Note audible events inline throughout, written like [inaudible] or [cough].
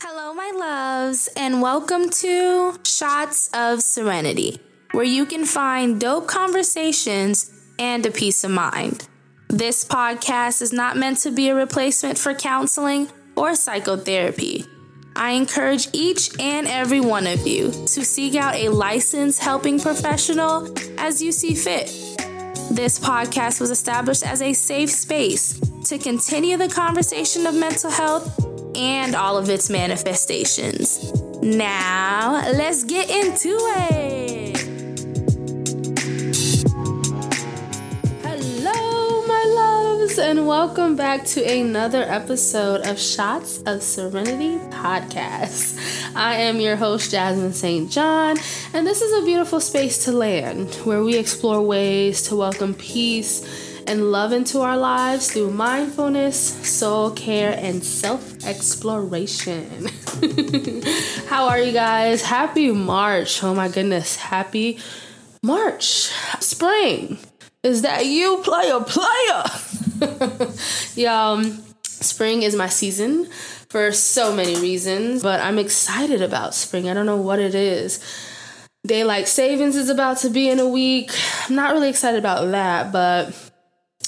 Hello, my loves, and welcome to Shots of Serenity, where you can find dope conversations and a peace of mind. This podcast is not meant to be a replacement for counseling or psychotherapy. I encourage each and every one of you to seek out a licensed helping professional as you see fit. This podcast was established as a safe space to continue the conversation of mental health and all of its manifestations. Now, let's get into it. Hello, my loves, and welcome back to another episode of Shots of Serenity podcast. I am your host, Jasmine St. John, and this is a beautiful space to land where we explore ways to welcome peace and love into our lives through mindfulness, soul care, and self exploration. [laughs] How are you guys? Happy March. Oh my goodness. Happy March. Spring. Is that you, player, player? [laughs] yeah, um, spring is my season for so many reasons, but I'm excited about spring. I don't know what it is. Daylight savings is about to be in a week. I'm not really excited about that, but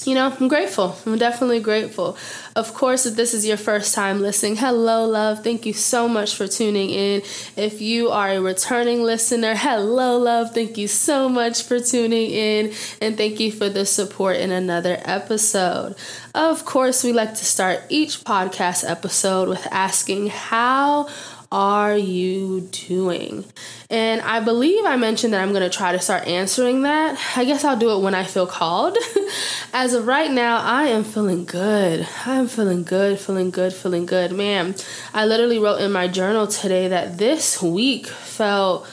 you know, I'm grateful. I'm definitely grateful. Of course, if this is your first time listening, hello, love. Thank you so much for tuning in. If you are a returning listener, hello, love. Thank you so much for tuning in. And thank you for the support in another episode. Of course, we like to start each podcast episode with asking, How are you doing? And I believe I mentioned that I'm going to try to start answering that. I guess I'll do it when I feel called. [laughs] As of right now, I am feeling good. I'm feeling good, feeling good, feeling good. Man, I literally wrote in my journal today that this week felt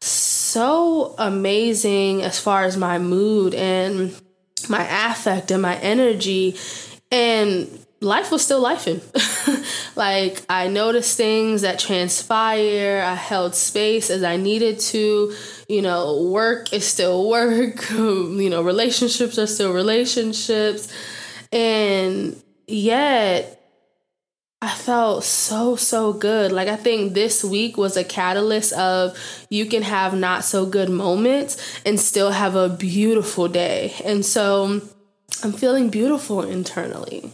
so amazing as far as my mood and my affect and my energy. And life was still lifing. [laughs] like I noticed things that transpire. I held space as I needed to. You know, work is still work. [laughs] you know, relationships are still relationships. And yet I felt so, so good. Like, I think this week was a catalyst of you can have not so good moments and still have a beautiful day. And so I'm feeling beautiful internally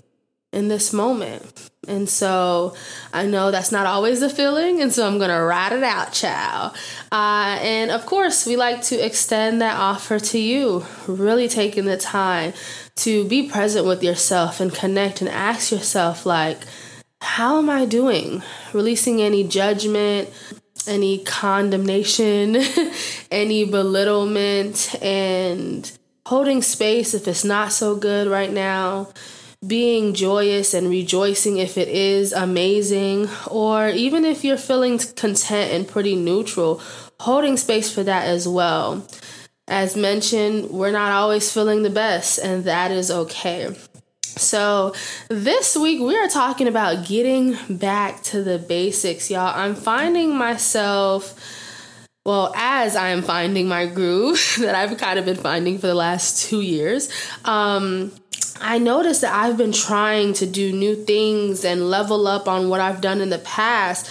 in this moment. And so I know that's not always the feeling, and so I'm gonna ride it out, child. Uh, and of course, we like to extend that offer to you, really taking the time to be present with yourself and connect and ask yourself, like, how am I doing? Releasing any judgment, any condemnation, [laughs] any belittlement, and holding space if it's not so good right now being joyous and rejoicing if it is amazing, or even if you're feeling content and pretty neutral, holding space for that as well. As mentioned, we're not always feeling the best, and that is okay. So, this week we are talking about getting back to the basics, y'all. I'm finding myself, well, as I am finding my groove [laughs] that I've kind of been finding for the last two years, um, I noticed that I've been trying to do new things and level up on what I've done in the past.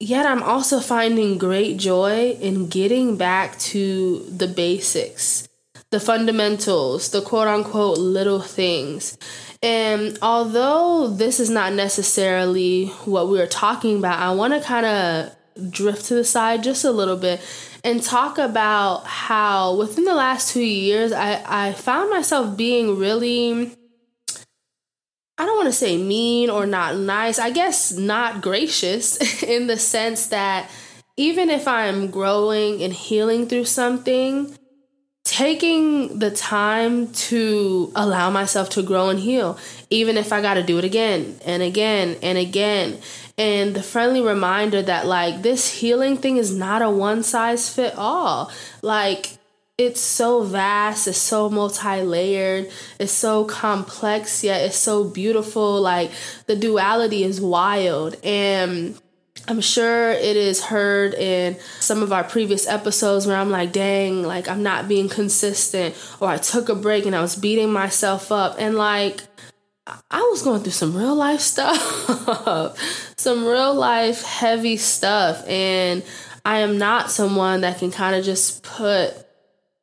Yet I'm also finding great joy in getting back to the basics, the fundamentals, the quote unquote little things. And although this is not necessarily what we are talking about, I want to kind of drift to the side just a little bit and talk about how within the last two years, I, I found myself being really, I don't want to say mean or not nice, I guess not gracious [laughs] in the sense that even if I'm growing and healing through something, taking the time to allow myself to grow and heal, even if I got to do it again and again and again. And the friendly reminder that like this healing thing is not a one size fit all like it's so vast it's so multi-layered it's so complex yet it's so beautiful. Like the duality is wild. And I'm sure it is heard in some of our previous episodes where I'm like, dang, like I'm not being consistent, or I took a break and I was beating myself up. And like, I was going through some real life stuff, [laughs] some real life heavy stuff. And I am not someone that can kind of just put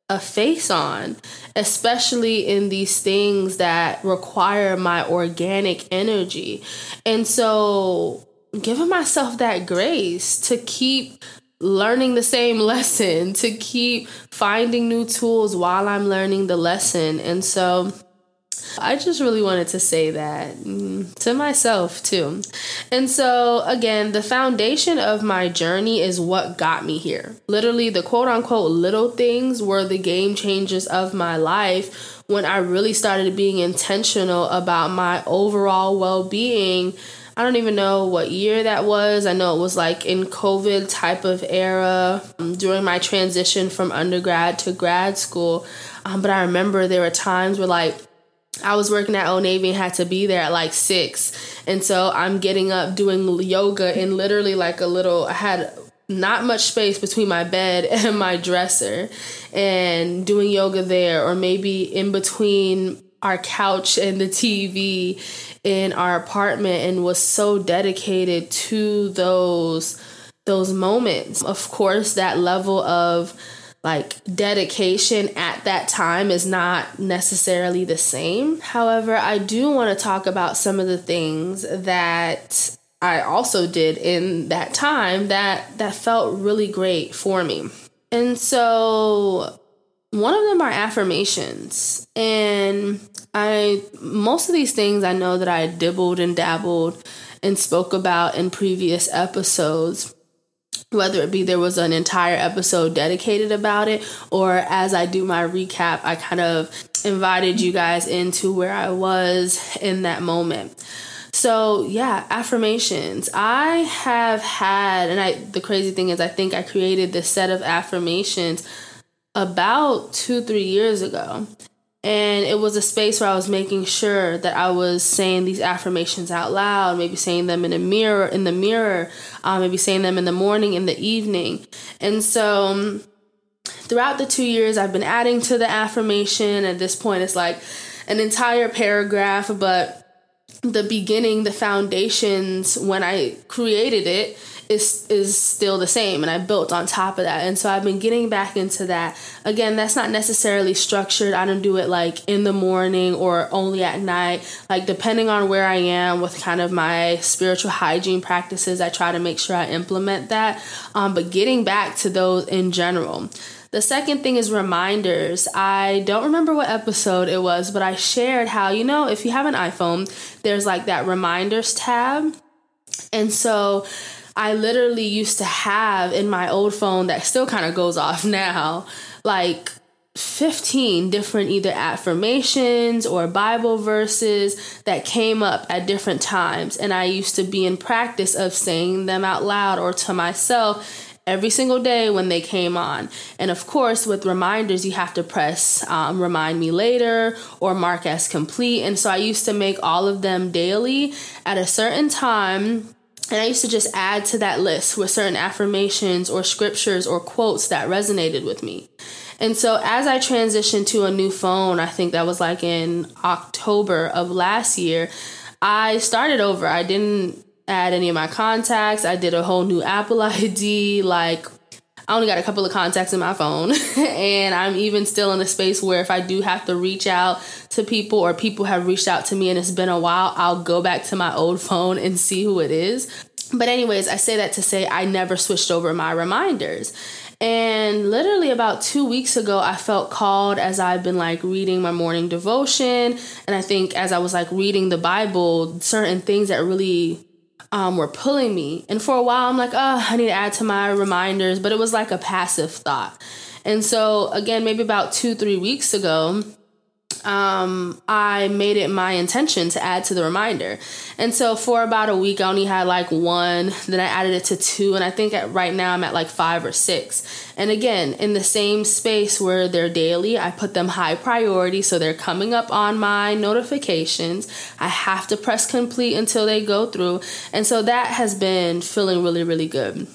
a face on, especially in these things that require my organic energy. And so, giving myself that grace to keep learning the same [laughs] lesson, to keep finding new tools while I'm learning the lesson. And so, I just really wanted to say that mm, to myself too. And so, again, the foundation of my journey is what got me here. Literally, the quote unquote little things were the game changers of my life when I really started being intentional about my overall well being. I don't even know what year that was. I know it was like in COVID type of era um, during my transition from undergrad to grad school. Um, but I remember there were times where like I was working at Old Navy and had to be there at like six. And so I'm getting up doing yoga in literally like a little, I had not much space between my bed [laughs] and my dresser and doing yoga there, or maybe in between our couch and the TV in our apartment and was so dedicated to those those moments. Of course, that level of like dedication at that time is not necessarily the same. However, I do want to talk about some of the things that I also did in that time that that felt really great for me. And so one of them are affirmations. And I most of these things I know that I dibbled and dabbled and spoke about in previous episodes whether it be there was an entire episode dedicated about it or as I do my recap, I kind of invited you guys into where I was in that moment. So, yeah, affirmations. I have had and I the crazy thing is I think I created this set of affirmations about 2-3 years ago and it was a space where I was making sure that I was saying these affirmations out loud, maybe saying them in a mirror, in the mirror, uh, maybe saying them in the morning, in the evening. And so um, throughout the two years, I've been adding to the affirmation. At this point, it's like an entire paragraph, but the beginning, the foundations, when I created it, is is still the same and I built on top of that. And so I've been getting back into that. Again, that's not necessarily structured. I don't do it like in the morning or only at night. Like depending on where I am with kind of my spiritual hygiene practices, I try to make sure I implement that. Um, but getting back to those in general. The second thing is reminders. I don't remember what episode it was, but I shared how, you know, if you have an iPhone, there's like that reminders tab. And so I literally used to have in my old phone that still kind of goes off [laughs] now, like 15 different either affirmations or Bible verses that came up at different times. And I used to be in practice of saying them out loud or to myself every single day when they came on. And of course, with reminders, you have to press um, remind me later or mark as complete. And so I used to make all of them daily at a certain time and I used to just add to that list with certain affirmations or scriptures or quotes that resonated with me. And so as I transitioned to a new phone, I think that was like in October of last year, I started over. I didn't add any of my contacts. I did a whole new [laughs] Apple ID. Like I only got a couple of contacts in my phone. [laughs] and I'm even still in a space where if I do have to reach out to people or people have reached out to me and it's been a while, I'll go back to my old [laughs] phone and see who it is. But, anyways, I say that to say I never switched over my reminders. And literally about two weeks ago, I felt called as I've been like reading my morning devotion. And I think as I was like reading the Bible, certain things that really um, were pulling me. And for a while, I'm like, oh, I need to add to my reminders, but it was like a passive thought. And so, again, maybe about two, three weeks ago, um, I made it my intention to add to the reminder. And so for about a week, I only had like one. Then I added it to two. And I think at, right now I'm at like five or six. And again, in the same space where they're daily, I put them high priority. So they're coming up on my notifications. I have to press complete until they go through. And so that has been feeling really, really good.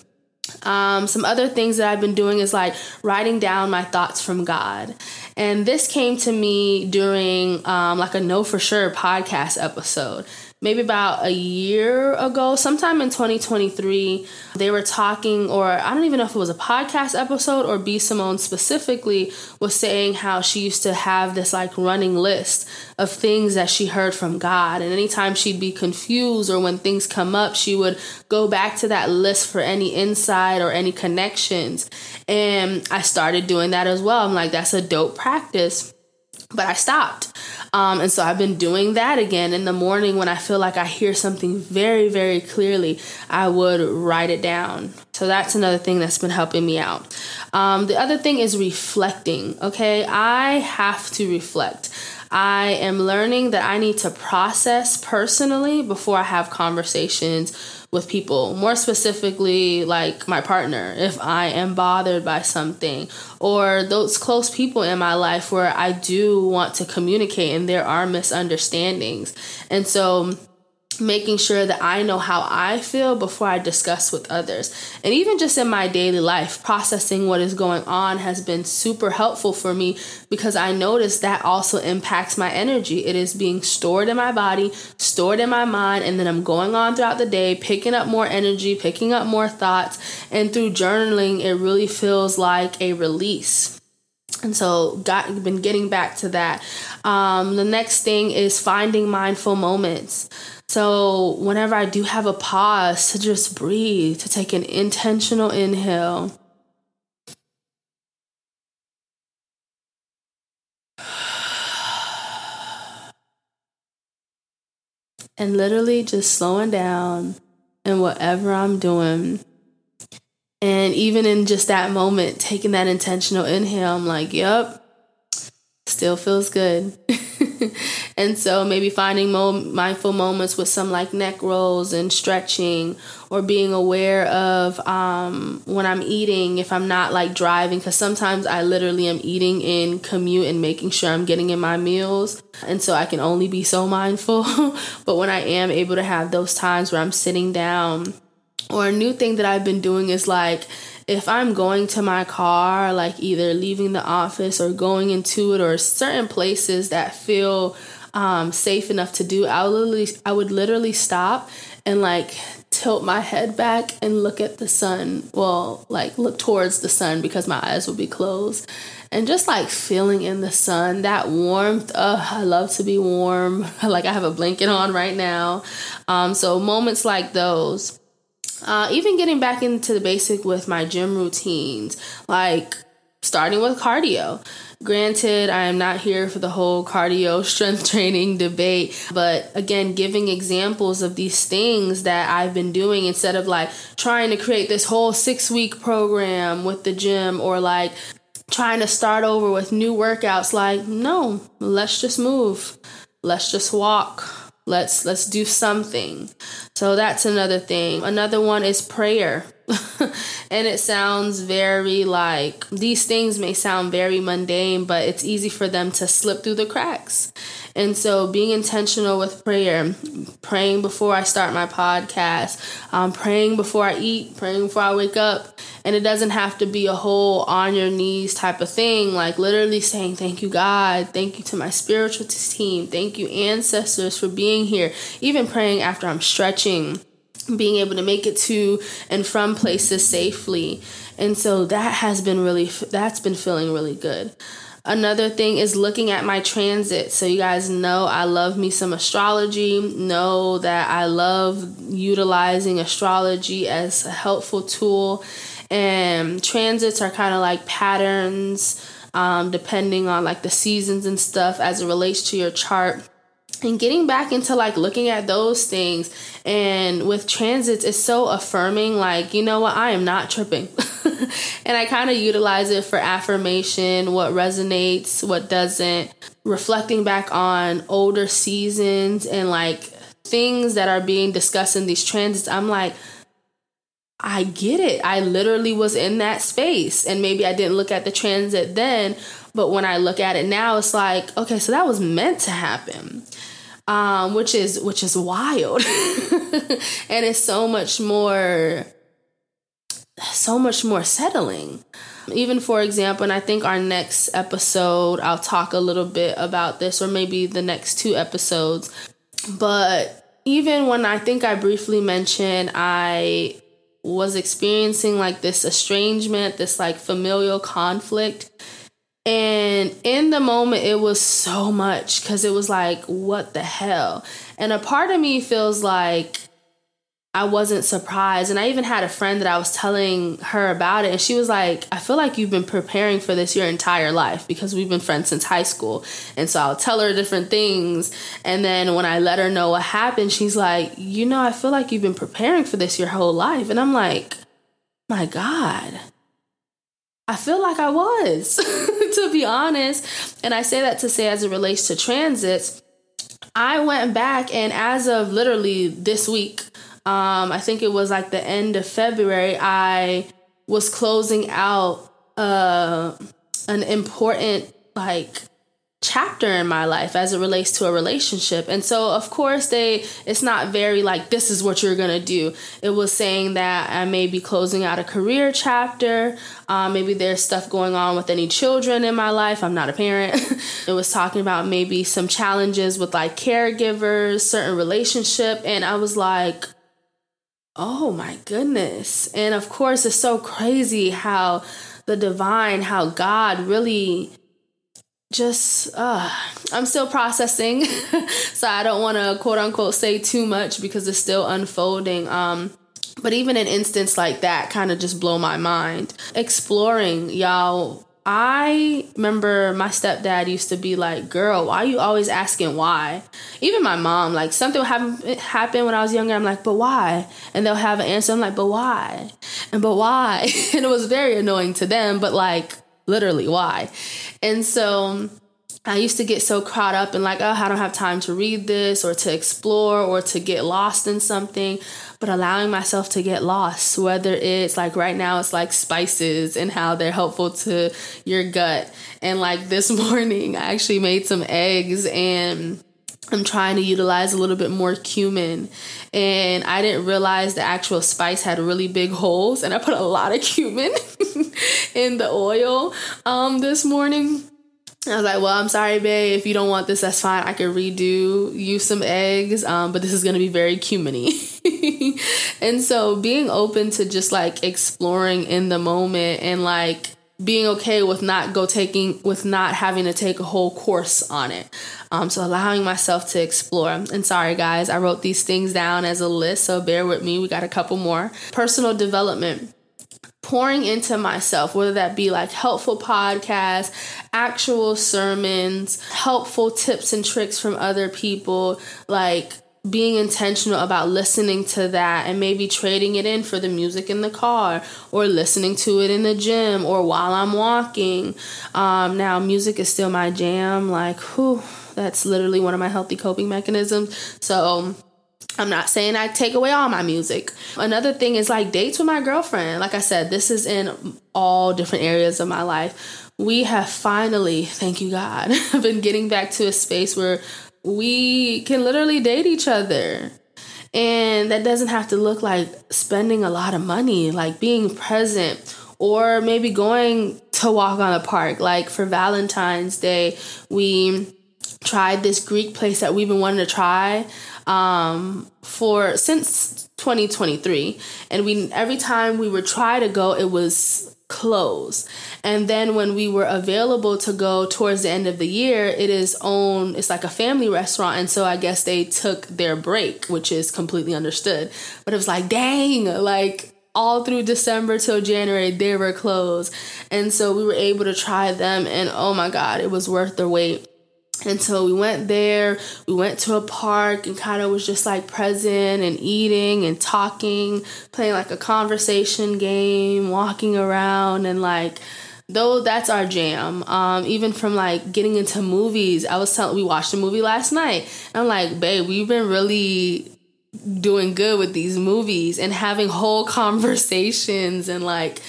Um, some other things that I've been doing is like writing down my thoughts from God. And this came to me during um, like a Know for Sure podcast episode maybe about a year ago, sometime in 2023, they were talking, or I don't even know if it was a podcast episode or B. Simone specifically was saying how she used to have this like running list of things that she heard from God. And anytime she'd be confused or when things come up, she would go back to that list for any insight or any connections. And I started doing that as well. I'm like, that's a dope practice. But I stopped. Um, and so I've been doing that again in the morning when I feel like I hear something very, very clearly, I would write it down. So that's another thing that's been helping me out. Um, the other thing is reflecting. Okay, I have to reflect. I am learning that I need to process personally before I have conversations with people, more specifically, like my partner, if I am bothered by something, or those close people in my life where I do want to communicate and there are misunderstandings. And so, making sure that I know how I feel before I discuss with others. And even just in my daily life, processing what is going on has been super helpful for me because I notice that also impacts my energy. It is being stored in my body, stored in my mind, and then I'm going on throughout the day, picking up more energy, picking up more thoughts. And through journaling, it really feels like a release. And so, got been getting back to that. Um, the next thing is finding mindful moments. So, whenever I do have a pause to just breathe, to take an intentional inhale, and literally just slowing down and whatever I'm doing. And even in just that moment, taking that intentional inhale, I'm like, yep, still feels good. [laughs] [laughs] and so maybe finding mo- mindful moments with some like neck rolls and stretching or being aware of um, when I'm eating, if I'm not like driving, because sometimes I literally am eating in commute and making sure I'm getting in my meals. And so I can only be so mindful. [laughs] but when I am able to have those times where I'm sitting down, or a new thing that I've been doing is like, if I'm going to my car, like either leaving the office or going into it, or certain places that feel um, safe enough to do, I would literally, I would literally stop and like tilt my head back and look at the sun. Well, like look towards the sun because my eyes will be closed. And just like feeling in the sun, that warmth. Uh, I love to be warm. [laughs] like I have a blanket on right now. Um, so moments like those uh, even getting back into the basic with my gym routines, like starting with cardio. Granted, I am not here for the whole cardio [laughs] strength training debate, but again, giving examples of these things that I've been doing instead of like trying to create this whole six week program with the gym or like trying to start over with new workouts. Like, no, let's just move, let's just walk let's let's do something. So that's another thing. Another one is prayer [laughs] and it sounds very like these things may sound very mundane but it's easy for them to slip through the cracks and so being intentional with prayer, praying before I start my podcast, um, praying before I eat, praying before I wake up. And it doesn't have to be a whole on your knees type of thing, like literally saying, Thank you, God. Thank you to my spiritual team. Thank you, ancestors, for being here. Even praying after I'm stretching being able to make it to and from places safely. And so that has been really, that's been feeling really good. Another thing is looking at my transit. So, you guys know I love me some astrology. Know that I love utilizing astrology as a helpful tool. And transits are kind of like patterns, um, depending on like the seasons and stuff as it relates to your chart and getting back into like looking at those things and with transits it's so affirming like you know what i am not tripping [laughs] and i kind of utilize it for affirmation what resonates what doesn't reflecting back on older seasons and like things that are being discussed in these transits i'm like I get it. I literally was in that space. And maybe I didn't look at the transit then, but when I look at it now, it's like, okay, so that was meant to happen um, which is which is wild, [laughs] and it's so much more so much more settling. Even for example, and I think our next episode, I'll talk a little bit about this, or maybe the next two episodes. But even when I think I briefly mentioned I was experiencing like this estrangement, this like familial conflict. And in the moment, it was so much because it was like, what the hell? And a part of me feels like I wasn't surprised. And I even had a friend that I was telling her about it. And she was like, I feel like you've been preparing for this your entire life because we've been friends since high school. And so I'll tell her different things. And then when I let her know what happened, she's like, You know, I feel like you've been preparing for this your whole life. And I'm like, My God. I feel like I was, [laughs] [laughs] to be honest. And I say that to say, as it relates to transits, I went back and as of literally this week, um, I think it was like the end of February, I was closing out uh, an important like chapter in my life as it relates to a relationship. And so of course they it's not very like this is what you're to do. It was saying that I may be closing out a career chapter. Um, maybe there's stuff going on with any children in my life. I'm not a parent. [laughs] it was talking about maybe some challenges with like caregivers, certain relationship and I was like Oh my goodness. And of course, it's so crazy how the divine, how God really just uh I'm still processing. [laughs] so I don't want to quote unquote say too much because it's still unfolding. Um but even an instance like that kind of just blow my mind. Exploring, y'all, I remember my stepdad used to be like, "Girl, why are you always asking why?" Even my mom, like something would happen happen when I was younger. I'm like, "But why?" And they'll have an answer. I'm like, "But why?" And but why? [laughs] and it was very annoying to them. But like, literally, why? And so I used to get so caught up in like, oh, I don't have time to read this or to explore or to get lost in something but allowing myself to get lost, whether it's like right now, it's like spices and how they're helpful to your gut. And like this [laughs] morning, I actually made some eggs and I'm trying to utilize a little bit more cumin. And I didn't realize the actual spice had really big holes. And I put a lot of [laughs] cumin in the oil um, this morning. I was like, well, I'm sorry, babe. If you don't want this, that's fine. I could redo you some eggs, um, but this is going to be very cuminy. [laughs] and so being open to just like exploring in the moment and like being okay with not go taking with not having to take a whole course on it. Um, so allowing myself to explore. And sorry guys i wrote these things down as a list so bear with me. We got a couple more. Personal development. Pouring into myself, whether that be like helpful podcasts, actual sermons, helpful tips and tricks from other people, like being intentional about listening to that and maybe trading it in for the music in the car or listening to it in the gym or while I'm walking. Um, now, music is still my jam. Like, whew, that's literally one of my healthy coping mechanisms. So, I'm not saying I take away all my music. Another thing is like dates with my girlfriend. Like I said, this is in all different areas of my life. We have finally, thank you God, [laughs] been getting back to a space where we can literally date each other. And that doesn't have to look like spending a lot of money, like being present or maybe going to walk on the park. Like for Valentine's Day, we tried this Greek place that we've been wanting to try um, for since 2023, and we every time we would try to go, it was closed. And then when we were available to go towards the end of the year, it is own it's like a family restaurant and so I guess they took their break, which is completely understood. But it was like, dang, like all through December till January they were closed. And so we were able to try them and oh my god, it was worth the wait. And so we went there, we went to a park and kind of was just like present and eating and talking, playing like a conversation game, walking around and like though that's our jam. Um, even from like getting into movies, I was telling we watched a movie last night. I'm like, babe, we've been really doing good with these movies and having whole [laughs] conversations and like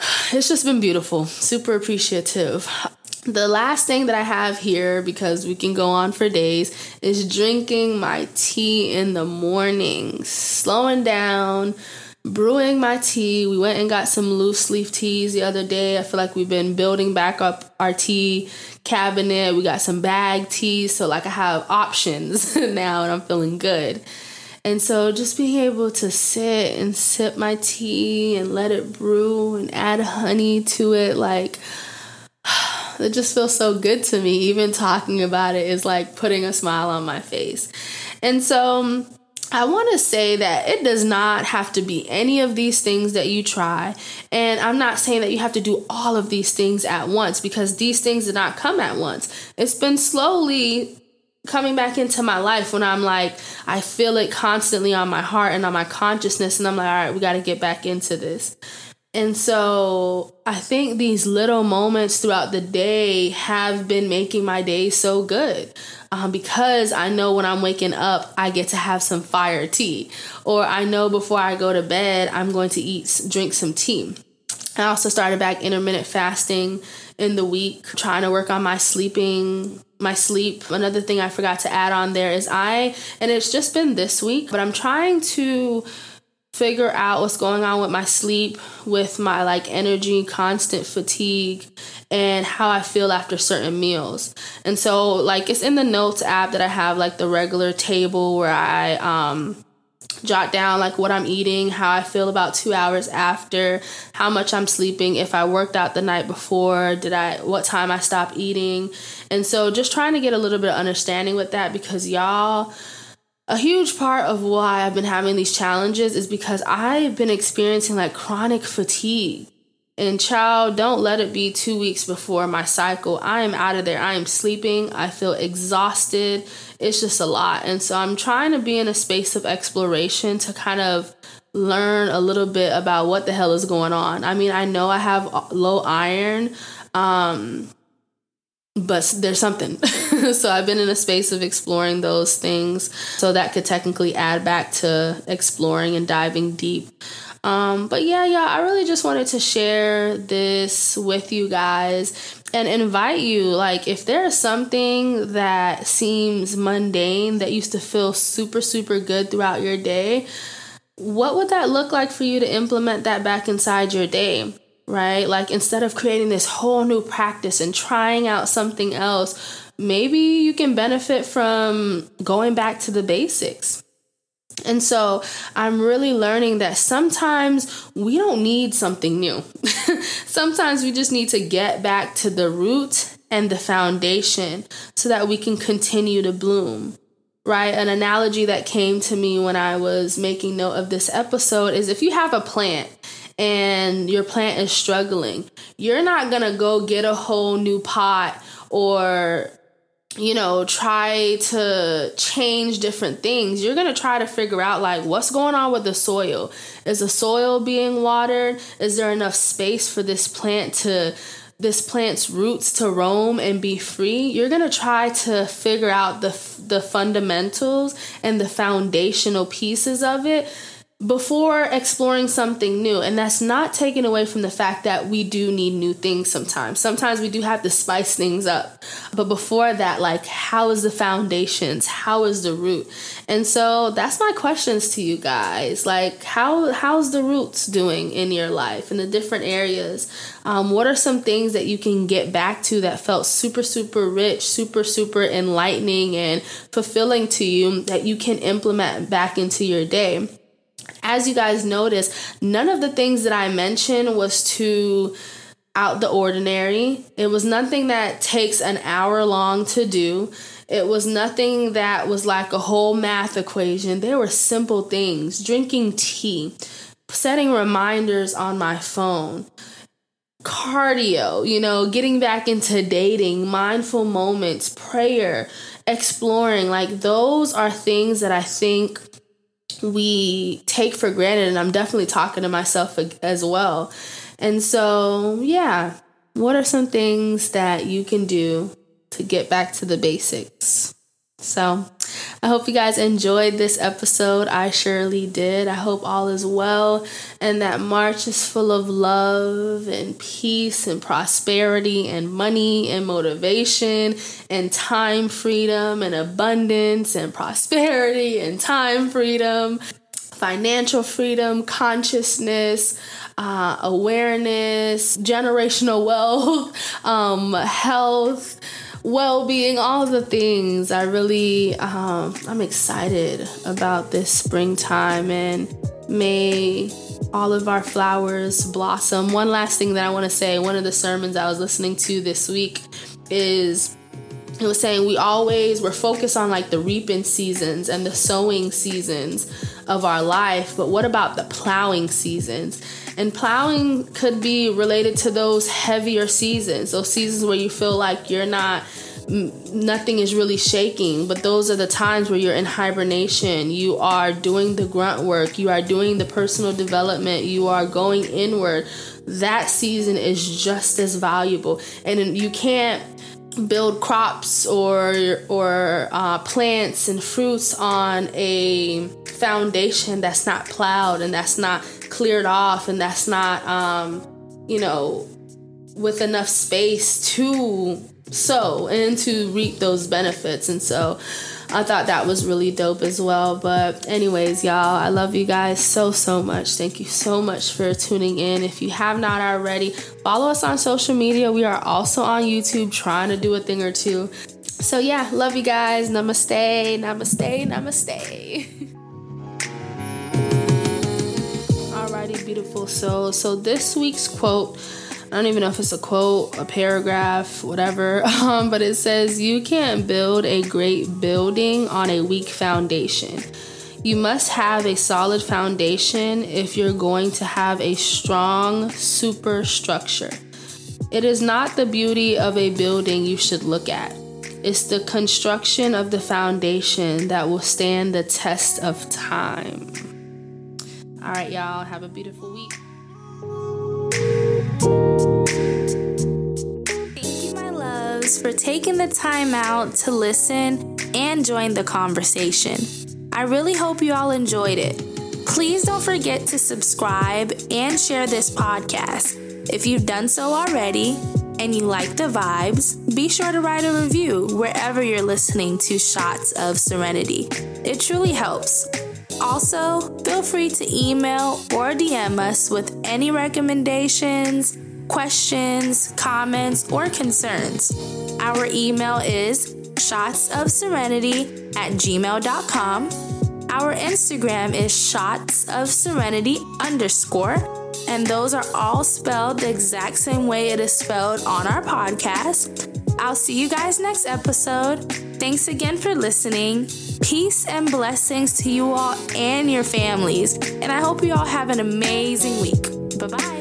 [sighs] it's just been beautiful. Super appreciative the last thing that I have here, because we can go on for days, is drinking my tea in the morning, slowing down, brewing my tea. We went and got some loose leaf teas the other day. I feel like we've been building back up our tea cabinet. We got some bag teas, so like I have options [laughs] now and I'm feeling good. And so just being able to sit and sip my tea and let it brew and add honey to it like [laughs] it just feels so good to me. Even talking about it is like putting a smile on my face. And so um, I want to say that it does not have to be any of these things that you try. And I'm not saying that you have to do all of these things at once because these things did not come at once. It's been slowly coming back into my life when I'm like, I feel it constantly on my heart and on my consciousness. And I'm like, all right, we got to get back into this. And so I think these little moments throughout the day have been making my day so good um, because I know when I'm waking up, I get to have some fire tea, or I know before I go to bed, I'm going to eat, drink some tea. I also started back intermittent fasting in the week, trying to work on my sleeping, my sleep. Another thing I forgot to add on there is I, and it's just been this week, but I'm trying to figure out what's going on with my sleep, with my like energy, constant fatigue, and how I feel after certain meals. And so like it's in the notes app that I have like the regular table where I um jot down like what I'm eating, how I feel about 2 hours after, how much I'm sleeping, if I worked out the night before, did I what time I stopped eating. And so just trying to get a little bit of understanding with that because y'all a huge part of why I've been having these challenges is because I've been experiencing like chronic fatigue. And child, don't let it be two weeks before my cycle. I am out of there. I am sleeping. I feel exhausted. It's just a lot. And so I'm trying to be in a space of exploration to kind of learn a little bit about what the hell is going on. I mean, I know I have low iron. Um, but there's something. [laughs] [laughs] so I've been in a space of exploring those things. So that could technically add back to exploring and diving deep. Um, but yeah, yeah, I really just wanted to share this with you guys and invite you. Like, if there's something that seems mundane that used to feel super, super good throughout your day, what would that look like for you to implement that back inside your day? right? Like instead of creating this whole new practice and trying out something else, maybe you can benefit from going back to the basics. And so I'm really learning that sometimes we don't need something new. [laughs] sometimes we just need to get back to the root and the foundation so that we can continue to bloom. Right? An analogy that came to me when I was making note of this episode is if you have a plant and your plant is struggling, you're not gonna go get a whole new pot or you know, try to change different things. You're going to try to figure out like what's going on with the soil. Is the soil being watered? Is there enough space for this plant to this plant's roots to roam and be free? You're going to try to figure out the the fundamentals and the foundational pieces of it before exploring something new. And that's not taken away from the fact that we do need new things sometimes. Sometimes we do have to spice things up. But before that, like, how is the foundations? How is the root? And so that's my questions to you guys. Like, how how's the roots doing in your life in the different areas? Um, what are some things that you can get back to that felt super, super rich, super, super enlightening and fulfilling to you that you can implement back into your day? As you guys notice, none of the things that I mentioned was too out the ordinary. It was nothing that takes an hour long to do. It was nothing that was like a whole math equation. There were simple things drinking tea, setting reminders on my phone, cardio, you know, getting back into dating, mindful moments, prayer, exploring. Like, those are things that I think we take for granted and I'm definitely talking to myself as well. And so, yeah, what are some things that you can do to get back to the basics? So, I hope you guys enjoyed this episode. I surely did. I hope all is well and that March is full of love and peace and prosperity and money and motivation and time freedom and abundance and prosperity and time freedom financial freedom, consciousness, uh, awareness, generational wealth, [laughs] um, health, well-being, all the things. I really, um, I'm excited about this springtime and may all of our flowers blossom. One last thing that I want to say one of the sermons I was listening to this week is it was saying we always we're focused on like the reaping seasons and the sowing seasons of our life but what about the plowing seasons? And plowing could be related to those heavier seasons those seasons where you feel like you're not nothing is really shaking but those are the times where you're in hibernation. You are doing the grunt work you are doing the personal development you are going inward. That season is just as valuable. And you can't build crops or or uh, plants and fruits on a foundation that's not plowed and that's not cleared off and that's not um, you know with enough space to sow and to reap those benefits. And so I thought that was really dope as well. But, anyways, y'all, I love you guys so, so much. Thank you so much for tuning in. If you have not already, follow us on social media. We are also on YouTube trying to do a thing or two. So, yeah, love you guys. Namaste, namaste, namaste. [laughs] Alrighty, beautiful soul. So, this week's quote I don't even know if it's a quote, a paragraph, whatever, [laughs] um, but it says, You can't build a great building on a weak foundation. You must have a solid foundation if you're going to have a strong superstructure. It is not the beauty of a building you should look at. It's the construction of the foundation that will stand the test of time. All right, y'all, have a beautiful week. Loves, for taking the time out to listen and join the conversation. I really hope you all enjoyed it. Please don't forget to subscribe and share this podcast. If you've done so already and you like the vibes, be sure to write a review wherever you're listening to Shots of Serenity. It truly helps. Also, feel free to email or DM us with any recommendations, questions, comments, or concerns. Our email is shotsofserenity at gmail.com. Our Instagram is shots of serenity underscore, and those are all spelled the exact same way it is spelled on our podcast. I'll see you guys next episode. Thanks again for listening. Peace and blessings to you all and your families. And I hope you all have an amazing week. Bye bye.